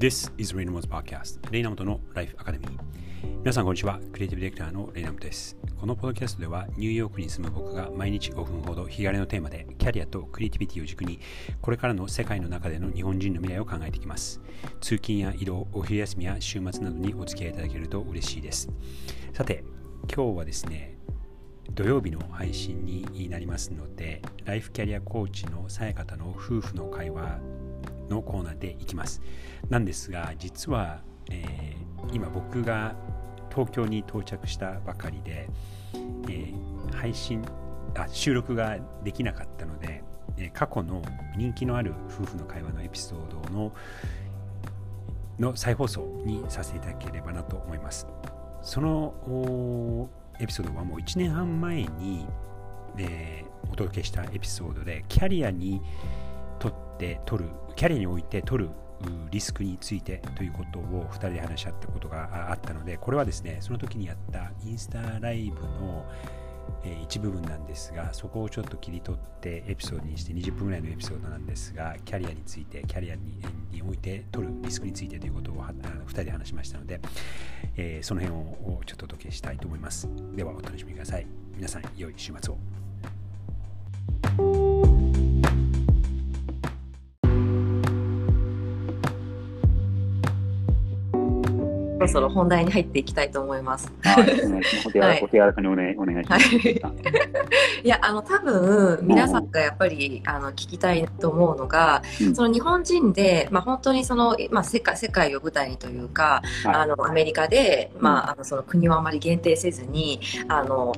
This is Raynamo's Podcast レイナモトのライフアカデミー皆さんこんにちは。クリエイティブディレクターのレイナモトです。このポッドキャストではニューヨークに住む僕が毎日5分ほど日帰りのテーマでキャリアとクリエイティビティを軸にこれからの世界の中での日本人の未来を考えていきます。通勤や移動お昼休みや週末などにお付き合いいただけると嬉しいです。さて今日はですね土曜日の配信になりますのでライフキャリアコーチのさやかたの夫婦の会話のコーナーでいきます。なんですが実は、えー、今僕が東京に到着したばかりで、えー、配信あ収録ができなかったので、え、過去の人気のある夫婦の会話のエピソードのの再放送にさせていただければなと思います。そのエピソードはもう1年半前に、えー、お届けしたエピソードでキャリアにて取るキャリアにおいて取るリスクについてということを2人で話し合ったことがあったのでこれはですねその時にやったインスタライブの一部分なんですがそこをちょっと切り取ってエピソードにして20分ぐらいのエピソードなんですがキャリアについてキャリアににおいて取るリスクについてということを2人で話しましたので、えー、その辺をちょっとお届けしたいと思います。ではお楽しみください。皆さん良い週末を。ろそろ本題に入っていきたいと思います。はい、お手柔らかにお,、ね、お願いします。はい、いやあの多分皆さんがやっぱりあの聞きたいと思うのが、うん、その日本人でまあ本当にそのまあ世界世界を舞台にというか、はい、あのアメリカでまああのその国をあまり限定せずにあの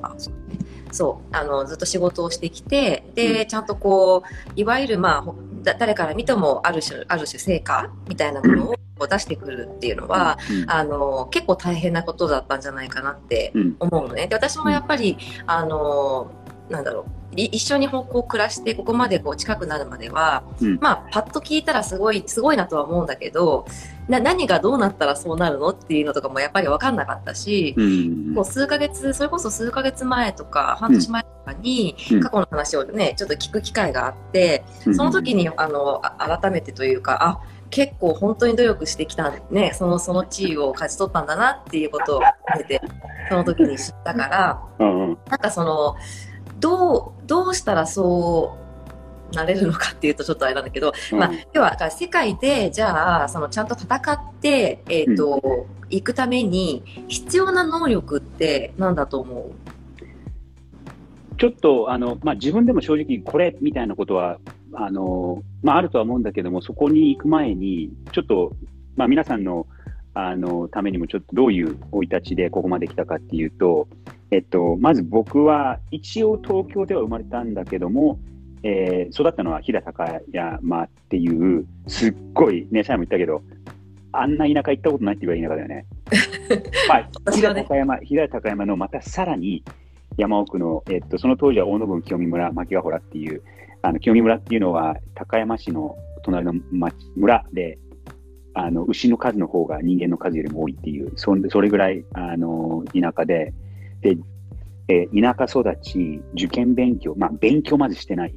そうあのずっと仕事をしてきてで、うん、ちゃんとこういわゆるまあ誰から見てもある種ある種成果みたいなものを出してくるっていうのは、うん、あの結構大変なことだったんじゃないかなって思うのね。で私もやっぱりあのなんだろう。一緒にこう暮らしてここまでこう近くなるまでは、うん、まあパッと聞いたらすごいすごいなとは思うんだけどな何がどうなったらそうなるのっていうのとかもやっぱり分かんなかったし、うん、こう数ヶ月それこそ数ヶ月前とか半年前とかに過去の話をねちょっと聞く機会があってその時にあの改めてというかあ結構本当に努力してきたねそのその地位を勝ち取ったんだなっていうことをててその時に知ったから、うん。うん、なんかそのどうどうしたらそうなれるのかっていうとちょっとあれなんだけど、うん、まあ、要は世界でじゃあそのちゃんと戦って、えーと、うん、行くために必要な能力って何だと思う？ちょっとあの、まあ、自分でも正直これみたいなことはあの、まあ、あるとは思うんだけども、そこに行く前に、ちょっと、まあ、皆さんのあのためにも、ちょっとどういう生い立ちでここまで来たかっていうと、えっと、まず僕は一応東京では生まれたんだけども、えー、育ったのは飛騨高山っていう、すっごい、ね、さえも言ったけど、あんな田舎行ったことないって言われ田舎だよね。ま あ、飛騨高山、飛騨高山のまたさらに山奥の、えっと、その当時は大野郡清見村牧ヶ原っていう、あの清見村っていうのは高山市の隣の町村で、あの牛の数の方が人間の数よりも多いっていう、それぐらいあの田舎で、で、え田舎育ち、受験勉強、まあ勉強まずしてない、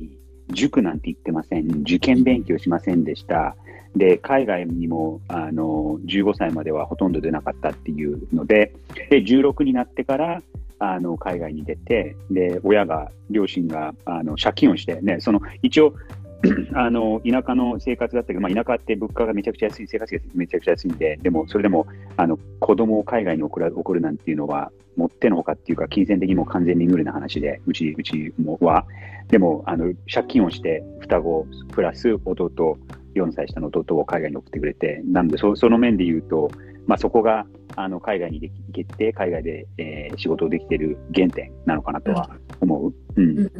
塾なんて言ってません、受験勉強しませんでした。で、海外にもあの15歳まではほとんど出なかったっていうので、で16になってからあの海外に出て、で、親が、両親があの借金をして、ね、その一応、あの田舎の生活だったけど、まあ、田舎って物価がめちゃくちゃ安い、生活費がめちゃくちゃ安いんで、でもそれでもあの子供を海外に送る送るなんていうのは、もってのほかっていうか、金銭的にも完全に無理な話で、うちうちもは、でもあの借金をして、双子プラス弟、4歳下の弟を海外に送ってくれて、なんでそその面で言うと、まあ、そこがあの海外に行けて、海外で、えー、仕事をできている原点なのかなとは思う。うん、うん、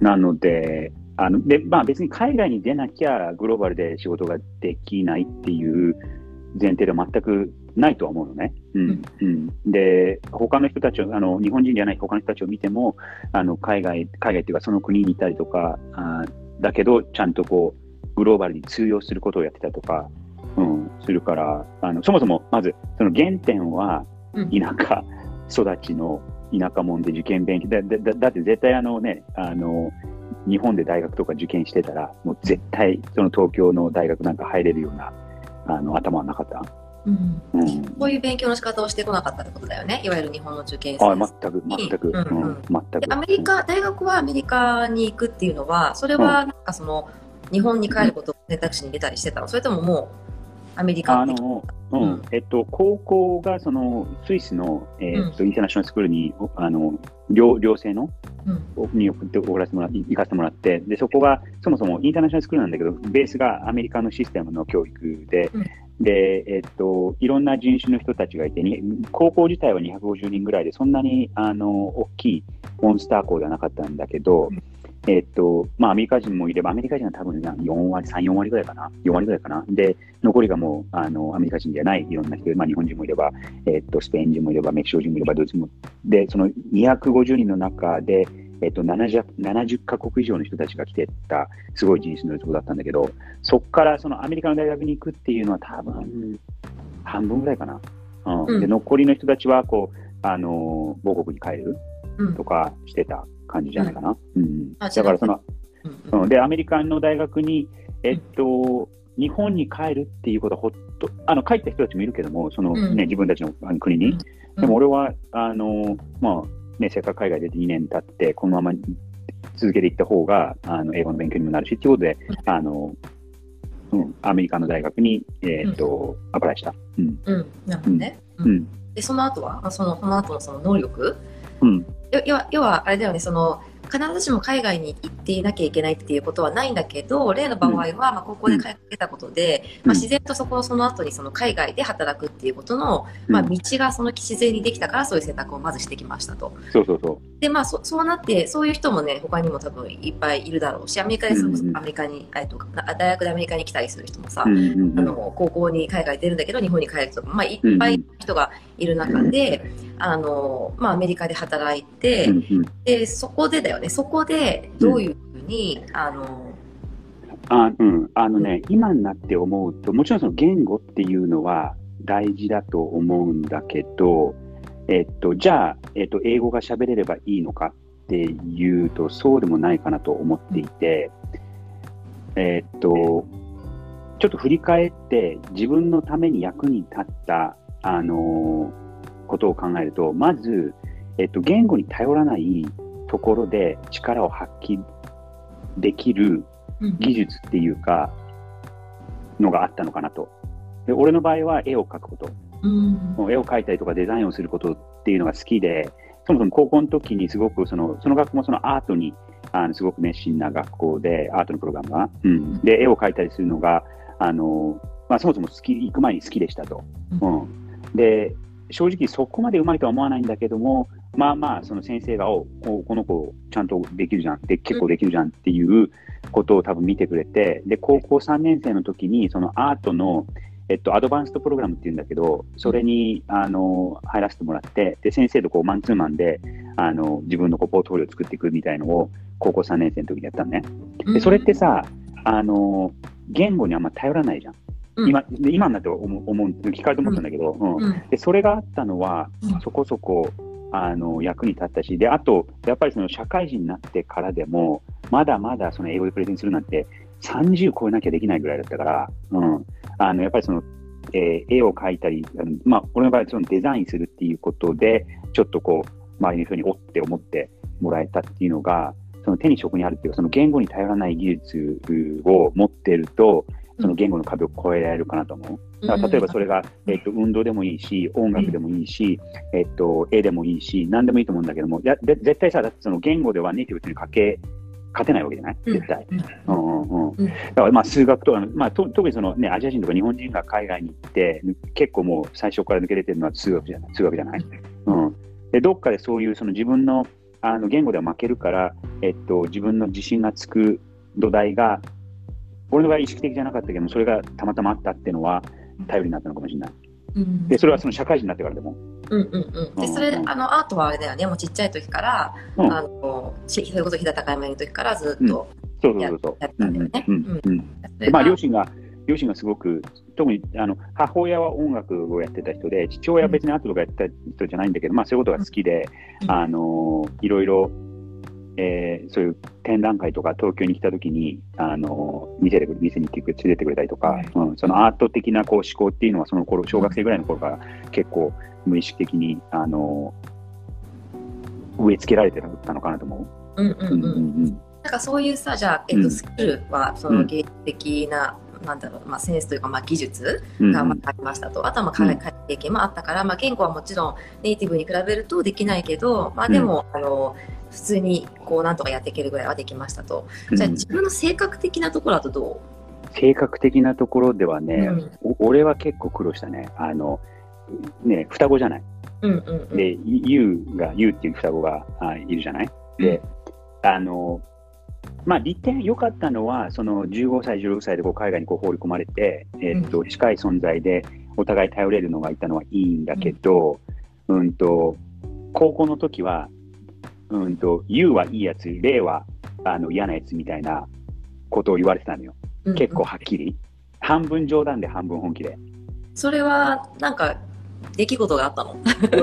なので、あのでまあ、別に海外に出なきゃグローバルで仕事ができないっていう前提では全くないとは思うのね。うん。うん、で、他の人たちをあの、日本人じゃない他の人たちを見ても、あの海外、海外っていうか、その国にいたりとか、あだけど、ちゃんとこう、グローバルに通用することをやってたとか、うん、するから、あのそもそもまずその原点は田舎育ちの田舎もんで受験勉強。だだだって絶対あのねあの日本で大学とか受験してたらもう絶対その東京の大学なんか入れるようなあの頭はなかった。うん。うん、こういう勉強の仕方をしてこなかったってことだよね。いわゆる日本の受験生。あ全く、全く、うんうん。うん、全く。でアメリカ、大学はアメリカに行くっていうのは、それはなんかその、日本に帰ることを選択肢に入れたりしてたの？それとももう、アメリカにあの、ううん。ん、えっと、高校がそのスイスの、えーっとインターナショナルスクールに、おあの、寮寮生のうん。に送って送らせてもら行かせてもらって、で、そこがそもそもインターナショナルスクールなんだけど、ベースがアメリカのシステムの教育で、うん。で、えっと、いろんな人種の人たちがいて、に高校自体は250人ぐらいで、そんなに、あの、大きいモンスター校ではなかったんだけど、うんえっと、まあ、アメリカ人もいれば、アメリカ人は多分な4割、3、4割ぐらいかな。4割ぐらいかな。で、残りがもう、あの、アメリカ人じゃないいろんな人、まあ、日本人もいれば、えっと、スペイン人もいれば、メキシコ人もいれば、ドイツも。で、その250人の中で、えっと、70, 70カ国以上の人たちが来てた、すごい人種のとこだったんだけど、そこからそのアメリカの大学に行くっていうのは多分、半分ぐらいかな。うんうんで残りの人たちは、こう、あのー母国に帰るうんとかしてた感じじゃないかな。うん。あだからその、うんうん、で、アメリカの大学に、えっと、日本に帰るっていうことはほっと、あの、帰った人たちもいるけども、そのね、うん。自分たちのあの国に。うん。でも俺は、あの、まあ、ね、せっかく海外出て2年経って、このまま続けていった方が、あの、英語の勉強にもなるし、っていうことで、あの、うん、アメリカの大学に、えっと、アプライした。うん。うん、なるほどね。ううんん。で、その後は？あその、その後のその能力？うん。要要は、要は、あれだよね、その、必ずしも海外に行っていなきゃいけないっていうことはないんだけど、例の場合は、まあ、高校で海外に出たことで、まあ、自然とそこをその後にその海外で働くっていうことの、まあ、道がその自然にできたから、そういう選択をまずしてきましたと。そうそうそで、まあ、そそうなって、そういう人もね、他にも多分いっぱいいるだろうし、アメリカでアメリカに、えっと、大学でアメリカに来たりする人もさ、う。うんうんうん。あの高校に海外出るんだけど日本に帰る人とか、まあ、いっぱい人がいる中で、あのまあ、アメリカで働いて、うんうん。でそこでだよね。そこでどういうふうに、あのあうん、あのね、今になって思うと、もちろんその言語っていうのは大事だと思うんだけど、えっと、じゃあ、えっと、英語が喋れればいいのかっていうと、そうでもないかなと思っていて、えっと、ちょっと振り返って、自分のために役に立った、あのことを考えると、まず、えっと、言語に頼らないところで力を発揮できるうん技術っていうか、のがあったのかなと。で俺の場合は絵を描くこと。うんもう絵を描いたりとかデザインをすることっていうのが好きで、そもそも高校の時にすごくその、その学校もそのアートに、あのすごく熱心な学校で、アートのプログラムが。うん。で、絵を描いたりするのが、あの、まあそもそも好き、行く前に好きでしたと。うん。で、正直そこまでうまいとは思わないんだけども、まあまあ、その先生が、おここの子ちゃんとできるじゃん、で結構できるじゃんっていうことを多分見てくれて、で、高校3年生の時に、そのアートの、えっと、アドバンストプログラムっていうんだけど、それに、あの、入らせてもらって、で、先生とこう、マンツーマンで、あの、自分のこう、ポートフォリオを作っていくみたいのを、高校3年生の時にやったのね。で、それってさ、あの、言語にあんま頼らないじゃん。うん。今、で今になって思う、思う聞かれて思ったんだけど、うん。うん。で、それがあったのはうん、そこそこ、あの、役に立ったし、で、あと、やっぱりその社会人になってからでも、まだまだその英語でプレゼンするなんて、30超えなきゃできないぐらいだったから、うん。あの、やっぱりその、えー絵を描いたり、まあ、俺の場合、そのデザインするっていうことで、ちょっとこう、周りの人におって思ってもらえたっていうのが、その手に職にあるっていうか、その言語に頼らない技術を持ってると、その言語の壁を越えられるかなと思う。だから例えばそれが、えっと、運動でもいいし、音楽でもいいし、えっと、絵でもいいし、何でもいいと思うんだけども、やで絶対さ、だってその言語ではネイティブに勝け、勝てないわけじゃない？絶対。うんうんうん。うんだからまあ数学とか、まあ、と特にその、ね、アジア人とか日本人が海外に行って、結構もう最初から抜け出てるのは数学じゃない？数学じゃない？うん。で、どっかでそういうその自分のあの言語では負けるから、えっと、自分の自信がつく土台が、俺の場合意識的じゃなかったけども、それがたまたまあったっていうのは頼りになったのかもしれない。うん。で、それはその社会人になってからでも。うんうんうん。で、それ、あの、アートはあれだよね、もうちっちゃい時から、うん。あの、しそれこそ日高山の時からずっとそうそうそうそう。やったんだよね。まあ、両親が、両親がすごく、特にあの母親は音楽をやってた人で、父親は別にアートとかやってた人じゃないんだけど、まあそういうことが好きで、うん。あのいろいろ、えー、そういう展覧会とか東京に来た時に、あの、見せてくれ、店に行って連れてくれたりとか、うん、そのアート的なこう思考っていうのはその頃、小学生ぐらいの頃から結構無意識的に、あの、植え付けられてたのかなと思う。うんうんうん。うんうん、なんかそういうさ、じゃあ、えっと、スキルは、その芸術的な、なんだろう、まあ、センスというか、まあ、技術がまあありましたと、あとはまあ海外経験もあったから、まあ、言語はもちろんネイティブに比べるとできないけど、まあ、でも、あの普通にこうなんとかやっていけるぐらいはできましたと、じゃあ自分の性格的なところだとどう？性格的なところではね、うん、俺は結構苦労したね。あのね双子じゃない？うんうんうん、で、ユウが、ユウっていう双子があいるじゃない？で、うん、あの、まあ、利点、良かったのは、その15歳、16歳でこう海外にこう放り込まれて、えー、っと、近い存在でお互い頼れるのがいたのはいいんだけど、うん、うんと、高校の時は、うんと、ユウはいいやつ、レイはあの嫌なやつみたいなことを言われてたのよ。結構はっきり。半分冗談で半分本気で。それは、なんか、出来事があったの。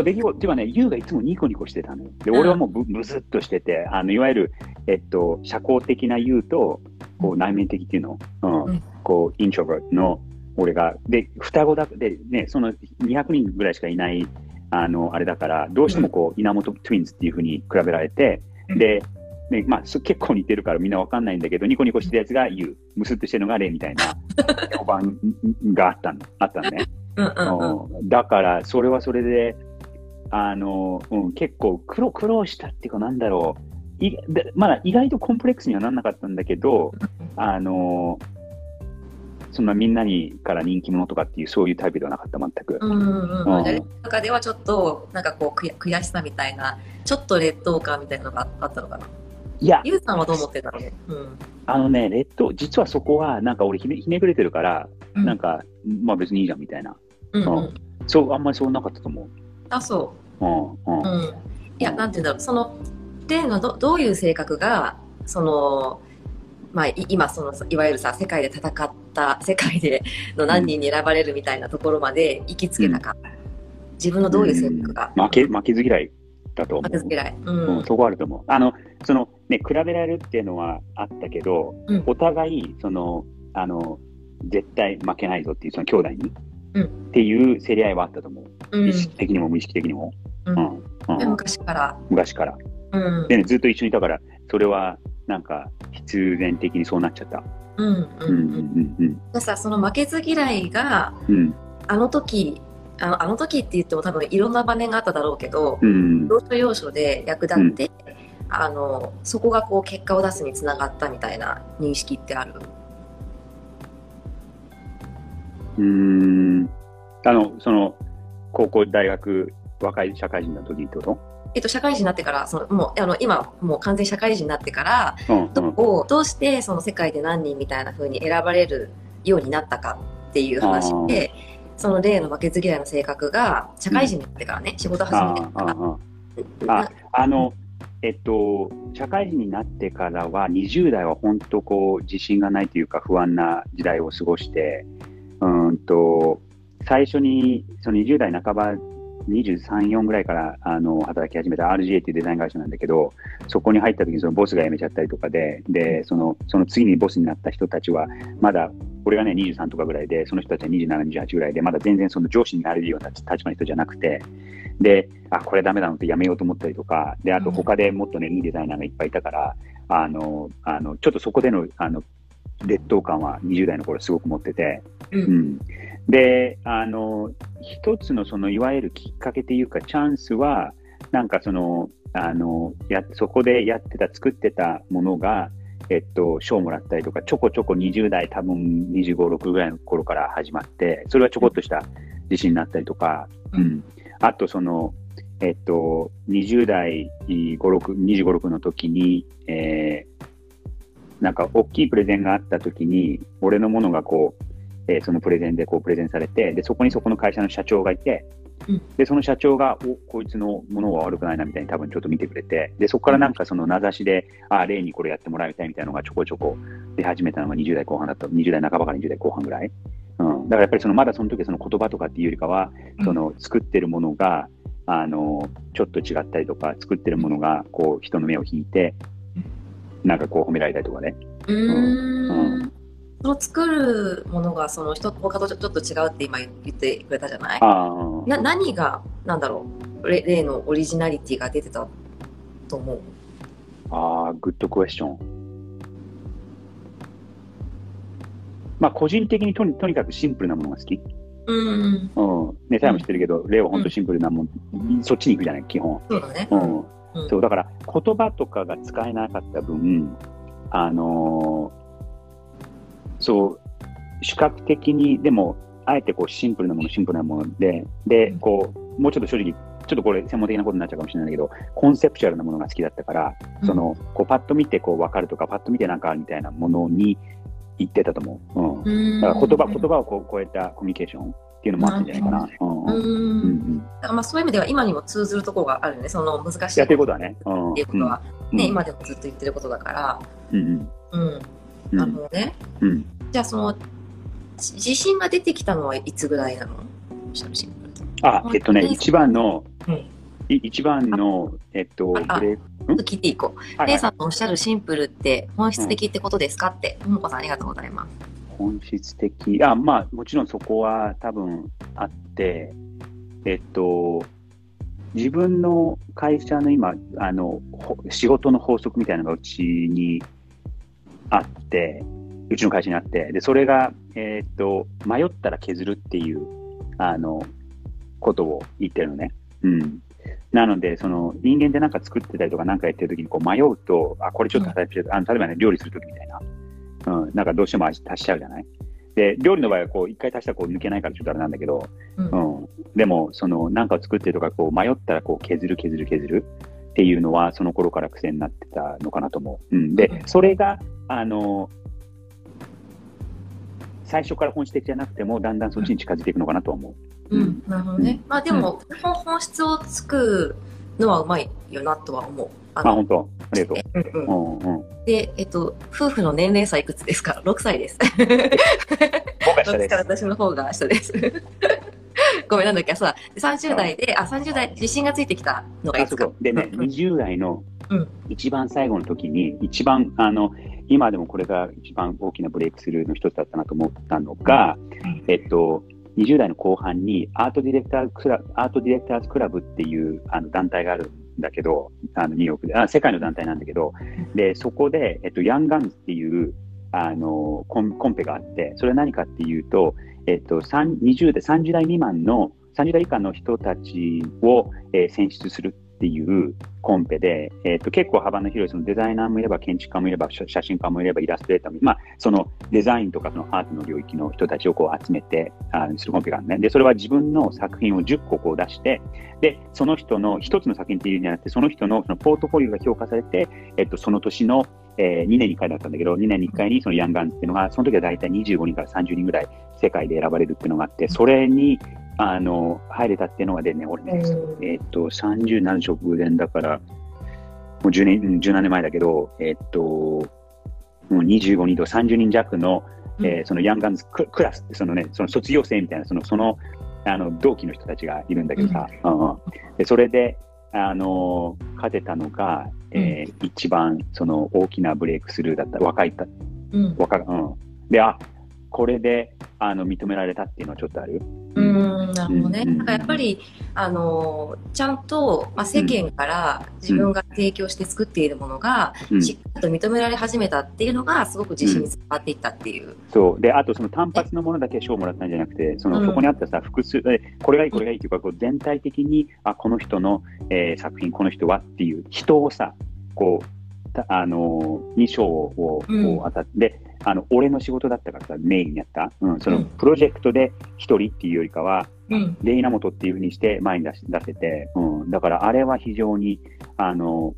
出来事っていうかね、がいつもニコニコしてたのよ。で、俺はもうブブスッとしてて、あの、いわゆる、えっと、社交的なユウと、こう、内面的っていうの、うん、うん、こう、 introvert の、俺が、で、双子だ、で、ね、その200人ぐらいしかいない、あの、あれだから、どうしてもこう、稲本 twins っていうふうに比べられて、で、ね、まあ、結構似てるからみんなわかんないんだけど、ニコニコしてるやつがユウ、ムスッとしてるのがレイみたいな、評判があったの、あったのね。だから、それはそれで、あの、うん、結構苦労、苦労したっていうか、なんだろう。いまだ意外とコンプレックスにはならなかったんだけど、あの、そんなみんなにから人気者とかっていうそういうタイプではなかった全く。うんうんうん。じゃ中ではちょっとなんかこう悔悔しさみたいなちょっと劣等感みたいなのがあったのかな？いや。ゆうさんはどう思ってたの？うん。あのね劣等実はそこはなんか俺ひねひねくれてるから、うん、なんかまあ別にいいじゃんみたいな。うん、うん、そうあんまりそうなかったと思う。あそう。うんうん。うん、いやなんていうんだろう。その例のどどういう性格がそのまあ、今そのいわゆるさ世界で戦った世界での何人に選ばれるみたいなところまで行きつけたか、うん、自分のどういう性格が、負け負けず嫌いだと思う。負けず嫌い、うん、うん、そこあると思う。あのそのね比べられるっていうのはあったけど、うん、お互いそのあの絶対負けないぞっていうその兄弟に、うん、っていう競り合いはあったと思う、意識的にも無意識的にも、うん。昔から。昔から、うん、でねずっと一緒にいたからそれはなんか必然的にそうなっちゃった。うんうんうん。うん。さその負けず嫌いが、うん、あの時あのあの時って言っても多分いろんな場面があっただろうけど、うん、要所要所で役立って、うん、あのそこがこう結果を出すにつながったみたいな認識ってある？うん。あのその高校大学若い社会人の時ってこと？えっと、社会人になってから、そのもうあの今、もう完全社会人になってから、うん。うん、どどうしてその世界で何人みたいな風に選ばれるようになったかっていう話で、その例の負けず嫌いの性格が、社会人になってからね、うん、仕事始めてから。ああの、えっと、社会人になってからは、20代は本当こう、自信がないというか不安な時代を過ごして、うんと、最初に、その20代半ば23、4ぐらいからあの働き始めた RGA っていうデザイン会社なんだけど、そこに入った時にそのボスが辞めちゃったりとかで、で、そのその次にボスになった人たちは、まだ、俺がね、23とかぐらいで、その人たちは27、28ぐらいで、まだ全然その上司になれるような立場の人じゃなくて、で、あ、これダメだのってやめようと思ったりとか、で、あと他でもっとね、いいデザイナーがいっぱいいたから、あの、あの、ちょっとそこでの、あの、劣等感は20代の頃すごく持ってて、うん、うん、で、あの、一つのそのいわゆるきっかけというかチャンスは、なんかその、あの、や、そこでやってた、作ってたものが、えっと、賞もらったりとか、ちょこちょこ20代、多分25、6ぐらいの頃から始まって、それはちょこっとした自信になったりとか、うん。あと、その、えっと、20代5、6、25、6の時に、えー、なんか大きいプレゼンがあった時に、俺のものがこう、えー、そのプレゼンでこうプレゼンされて、で、そこにそこの会社の社長がいて、で、その社長が、お、こいつのものは悪くないなみたいに多分ちょっと見てくれて、で、そこからなんかその名指しで、あ、例にこれやってもらいたいみたいなのがちょこちょこ出始めたのが20代後半だった、20代半ばから20代後半ぐらい。うん。だからやっぱりそのまだその時その言葉とかっていうよりかは、その作ってるものが、あの、ちょっと違ったりとか、作ってるものがこう人の目を引いて、なんかこう褒められたりとかね。うーん。その作るものがその人他とちょっと違うって今言ってくれたじゃない？ああ。な何がなんだろう？例例のオリジナリティが出てたと思う？ああ、グッドクエスチョン。まあ、個人的にとにとにかくシンプルなものが好き。うんうん。ね、さえも知ってるけど、レオは本当シンプルなもん、そっちに行くじゃない、基本。そうだねうん。うん。そう、だから言葉とかが使えなかった分、あのーそう、視覚的に、でも、あえてこうシンプルなもの、シンプルなもので、で、こう、もうちょっと正直、ちょっとこれ専門的なことになっちゃうかもしれないけど、コンセプチュアルなものが好きだったから、その、こう、パッと見てこう分かるとか、パッと見てなんかみたいなものに行ってたと思う。うん。うん。だから言葉、言葉をこう超えたコミュニケーションっていうのもあったんじゃないかな。うんまあそういう意味では今にも通ずるところがあるよね。その難しい。やってることはね。うん。っていうことは、うん。ね今でもずっと言ってることだから。うんうん。なるほどね、うん。じゃあそのじ自信が出てきたのはいつぐらいなの？あ、えっとね、一番の、うん。い一番の、えっと、あブっと聞いていこう。レイさんのおっしゃるシンプルって本質的ってことですかって、ももこさんありがとうございます。本質的、あ、まあ、もちろんそこは多分あって、えっと、自分の会社の今、あの、ほ仕事の法則みたいなのがうちにあって、うちの会社にあって、で、それが、えっと、迷ったら削るっていう、あの、ことを言ってるのね。うん。なので、その人間で何か作ってたりとか何かやってるときにこう迷うと、あ、これちょっと例えば、あの例えばね、料理するときみたいな。うん、なんかどうしても味足しちゃうじゃない？で、料理の場合はこう、一回足したらこう抜けないからちょっとあれなんだけど、うんうん。でも、その、なんかを作ってるとか、こう、迷ったらこう、削る削る削るっていうのは、その頃から癖になってたのかなと思う。うん。で、それが、あの、最初から本質的じゃなくても、だんだんそっちに近づいていくのかなと思う。うん、なるほどね。まあでも、本本質をつくのはうまいよなとは思う。ああ、本当？ありがとう。うんうんうんうん。で、えっと、夫婦の年齢差いくつですか ?6 歳です。僕が下6です歳。私の方が下です。ごめんなんだっけ、そうだ、30代で、あ、30代、自信がついてきたのがいあ、つか。でね、うん20代のうん一番最後の時に、一番、あの、今でもこれが一番大きなブレイクスルーの一つだったなと思ったのが、えっと、20代の後半にアートディレクタークラ、 Art Directors Club っていうあの団体があるんだけど、あのニューヨークで、あ世界の団体なんだけど、で、そこで、えっと、 Young Guns っていう、あの、コンコンペがあって、それは何かっていうと、えっと、20代、30代未満の、30代以下の人たちを、えー選出するっていうコンペで、えっと、結構幅の広い、そのデザイナーもいれば、建築家もいれば、写真家もいれば、イラストレーターもいれば、まあ、そのデザインとかそのアートの領域の人たちをこう集めて、あするコンペがあるね。で、それは自分の作品を10個こう出して、で、その人の1つの作品っていうんじゃなくて、その人のそのポートフォリオが評価されて、えっと、その年の、えー2年に1回だったんだけど、2年に1回にそのヤンガンズっていうのが、その時は大体25人から30人ぐらい世界で選ばれるっていうのがあって、それに、あの、入れたっていうのがでね、俺ね、うん。えっと、30何直前だから、もう10年、うん17年前だけど、えっと、もう25人とか30人弱の、えーそのヤンガンズククラスって、そのね、その卒業生みたいな、その、その、あの、同期の人たちがいるんだけどさ、うんうん。で、それで、あのー勝てたのが、えー一番、その、大きなブレイクスルーだった、若いた、うん。若、うん。で、あ、これで、あの、認められたっていうのはちょっとある。うん、なるほどね。うんだからやっぱり、あのー、ちゃんと、まあ、世間から自分が提供して作っているものが、うんしっかりと認められ始めたっていうのが、すごく自信につながっていったっていう。そう。で、あとその単発のものだけ賞をもらったんじゃなくて、その、うんそこにあったさ、複数、えこれがいい、これがいいっていうか、こう全体的に、あ、この人の、えー作品、この人はっていう人をさ、こう、たあのーに賞をこううん当たって、あの、俺の仕事だったからさ、メインにやった。うん、そのうん、プロジェクトで一人っていうよりかは、うん。レイナモトっていうふうにして前に出し出せて、うん、だからあれは非常に、あの、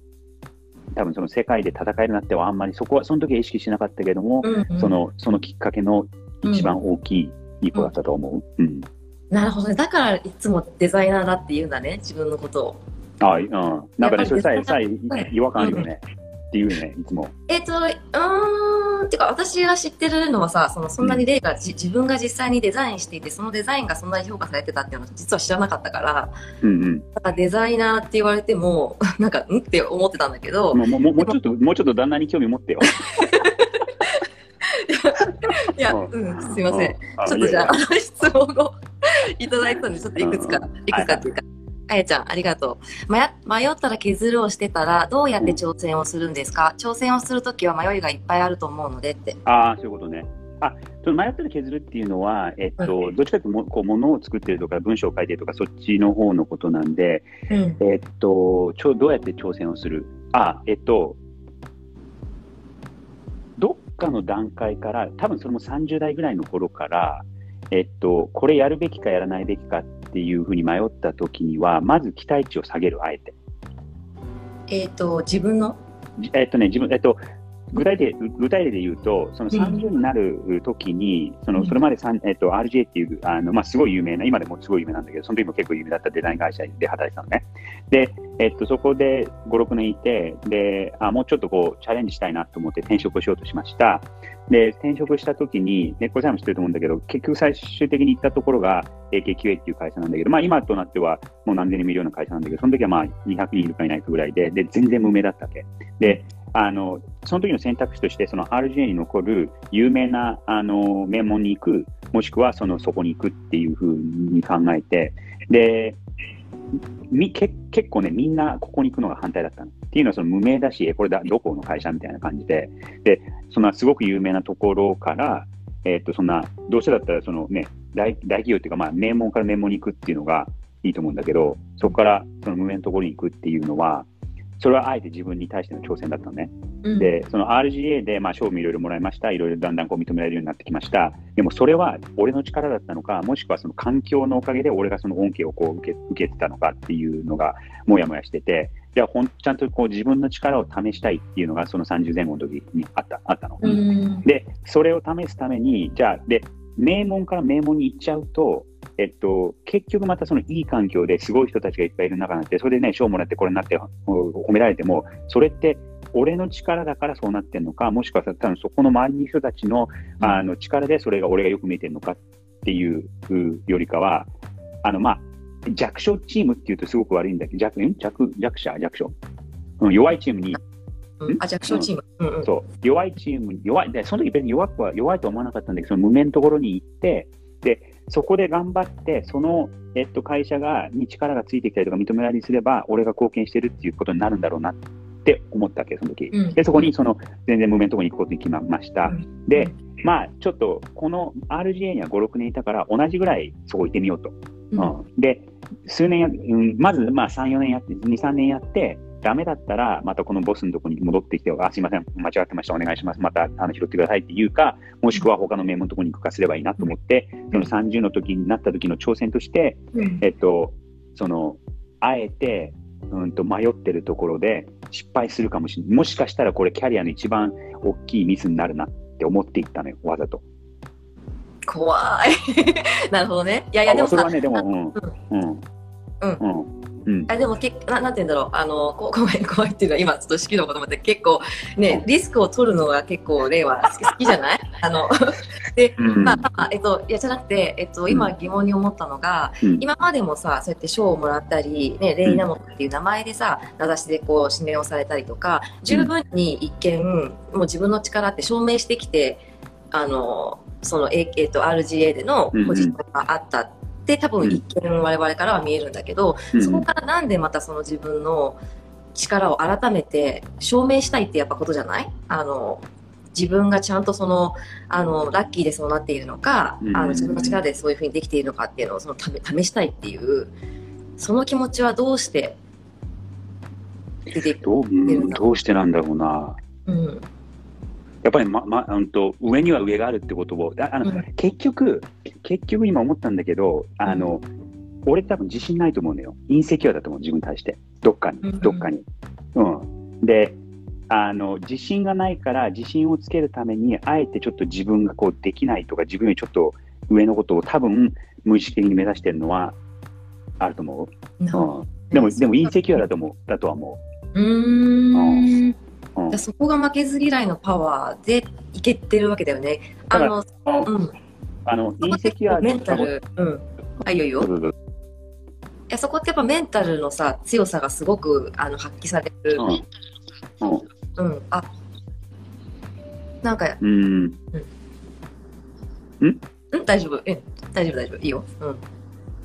多分その世界で戦えるなってはあんまりそこは、その時は意識しなかったけども、うんうんその、そのきっかけの一番大きい一歩だったと思う。うん。なるほどね。だからいつもデザイナーだって言うんだね、自分のことを。あうん。なんかね、それさえ、さえはい違和感あるよね。っていうね、いつも。えっと、うーん、っていうか、私が知ってるのはさ、そのそんなに例が、じ自分が実際にデザインしていて、そのデザインがそんなに評価されてたっていうのは実は知らなかったから、うんうん。だからデザイナーって言われても、なんか、んって思ってたんだけど、もうもうちょっと、もうちょっと旦那に興味持ってよ。いや、うんうん、すいません。うちょっとじゃあ、いあの質問を いただいたので、ちょっといくつかうん、いくつかっていうか、あやちゃん、ありがとう。迷迷ったら削るをしてたら、どうやって挑戦をするんですか？挑戦をするときは迷いがいっぱいあると思うのでって。ああ、そういうことね。あ、その迷ったら削るっていうのは、えっと、どっちかというとも、こう、物を作ってるとか、文章を書いてるとか、そっちの方のことなんで、うん。えっと、ちょどうやって挑戦をする？あ、えっと、どっかの段階から、多分それも30代ぐらいの頃から、えっと、これやるべきかやらないべきかっていうふうに迷った時には、まず期待値を下げる、あえて。えっ、と、自分の？じえっとね、自分、えっと、具体で具体例で言うと、その30になる時に、そのそれまでえっと、RJ っていう、あのまあ、すごい有名な、今でもすごい有名なんだけど、その時も結構有名だったデザイン会社で働いてたのね。で、えっと、そこで5、6年いて、で、あもうちょっとこう、チャレンジしたいなと思って転職をしようとしました。で、転職した時に、ね、これさんも知ってると思うんだけど、結局最終的に行ったところが AKQA っていう会社なんだけど、まあ今となってはもう何千人もいるような会社なんだけど、その時はまあ200人いるかいないかぐらいで、で、全然無名だったわけ。で、あの、その時の選択肢として、その RGA に残る有名な、あの、名門に行く、もしくはその、そこに行くっていうふうに考えて、で、みけ結構ね、みんなここに行くのが反対だったの。っていうのは、その無名だし、これだ、どこの会社みたいな感じで、で、そんなすごく有名なところから、えっと、そんな、どうせだったら、そのね、大大企業っていうか、まあ、名門から名門に行くっていうのがいいと思うんだけど、そこからその無名のところに行くっていうのは、それはあえて自分に対しての挑戦だったのね。うん、で、その RGA で、まあ、賞もいろいろもらいました。いろいろだんだんこう認められるようになってきました。でも、それは俺の力だったのか、もしくはその環境のおかげで俺がその恩恵をこう受け受けてたのかっていうのが、もやもやしてて、じゃあ、ほんちゃんとこう自分の力を試したいっていうのが、その30前後の時にあったあったの。うん。で、それを試すために、じゃあ、で、名門から名門に行っちゃうと、えっと、結局またそのいい環境ですごい人たちがいっぱいいる中になって、それでね、賞もらってこれになってほ褒められても、それって俺の力だからそうなってるのか、もしくは多分そこの周りの人たちのあの力でそれが俺がよく見えてるのかっていうよりかは、あの、まあ、弱小チームっていうとすごく悪いんだけど、弱、ん？弱、弱者？弱小、うん、弱いチームにうん。あ、弱小チーム。うん。うん。そう、弱いチームに、弱い、で、その時別に弱くは、弱いとは思わなかったんだけど、その無名のところに行って、で、そこで頑張って、その、えっと、会社が、に力がついてきたりとか認められにすれば、俺が貢献してるっていうことになるんだろうなって思ったわけ、その時。うんで、そこに、その、全然無名のところに行くことに決まりました。うんで、まあ、ちょっと、この RGA には5、6年いたから、同じぐらいそこ行ってみようと。うんうん、で、数年や、うん、まず、まあ、3、4年やって、2、3年やって、ダメだったら、またこのボスのところに戻ってきて、あ、すいません、間違ってました、お願いします、またあの拾ってくださいっていうか、もしくは他の名門のところに行くかすればいいなと思って、その30の時になった時の挑戦として、うんえっと、その、あえて、うんと迷ってるところで失敗するかもしれない。もしかしたらこれキャリアの一番大きいミスになるなって思っていったのよ、わざと。怖い。なるほどね。いやいや、でもそれは、ね、でも、うん、うん、うん、うん。あでもけな、なんて言うんだろう、あの、こ 怖い、怖いっていうのは、今、ちょっと式のこともって、結構、ね、リスクを取るのが結構、例は好き好きじゃない？あの、で、うん。まあ、まあえっと、いや、じゃなくて、えっと、今疑問に思ったのが、うん。今までもさ、そうやって賞をもらったり、ね、レイナモっていう名前でさ、名指しでこう、指名をされたりとか、十分に一見、もう自分の力って証明してきて、あの、その、ええっと、RGA でのポジションがあったって、多分一見我々からは見えるんだけど、うん。そこからなんでまたその自分の力を改めて証明したいってやっぱことじゃない？あの、自分がちゃんとその、あの、ラッキーでそうなっているのか、うん。あの、自分の力でそういうふうにできているのかっていうのをその試試したいっていう、その気持ちはどうして出てくどううんどうしてなんだろうな。うん。やっぱり、ま、ま、うんと、上には上があるってことを、ああの、うん結局、結局今思ったんだけど、あの、俺多分自信ないと思うのよ。インセキュアだと思う、自分に対して。どっかにう、んどっかに。うん。で、あの、自信がないから、自信をつけるために、あえてちょっと自分がこうできないとか、自分よりちょっと上のことを多分、無意識的に目指してるのは、あると思う。なうん。でも、でもインセキュアだと思う、だとは思うーん。う。うんじゃあ。そこが負けず嫌いのパワーでいけてるわけだよね。あの、うん。あの、隕石は。メンタル、うん。あ、いいよいいよ。いや、そこってやっぱメンタルのさ、強さがすごくあの発揮される。うん。うん。あ、なんか、うん。うん。ん大丈夫。うん。大丈夫、大丈夫。いいよ。うん。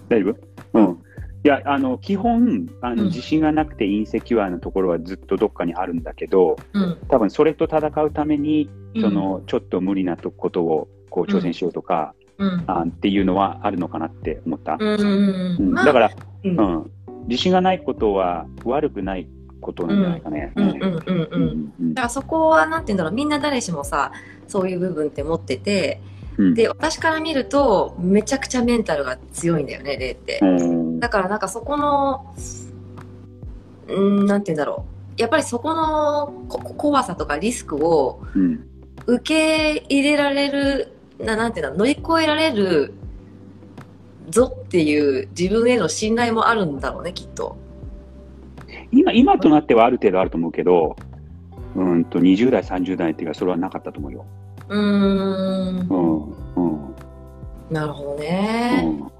大丈夫？うん。いや、あの、基本、あの、自信がなくて隕石はのところはずっとどっかにあるんだけど、うん、多分それと戦うために、その、ちょっと無理なことを、こう、挑戦しようとか、うん、あっていうのはあるのかなって思った。うんだから、うん、自信がないことは悪くないことなんじゃないかね。だからそこは、なんて言うんだろう、みんな誰しもさ、そういう部分って持ってて、で、私から見ると、めちゃくちゃメンタルが強いんだよね、レイって。だからなんかそこの、うん、なんて言うんだろう。やっぱりそこの怖さとかリスクを受け入れられる、ななんていうの、乗り越えられるぞっていう自分への信頼もあるんだろうね、きっと。今、今となってはある程度あると思うけど、うんと20代、30代っていうか、それはなかったと思うよ。うん。うん。なるほどね。うん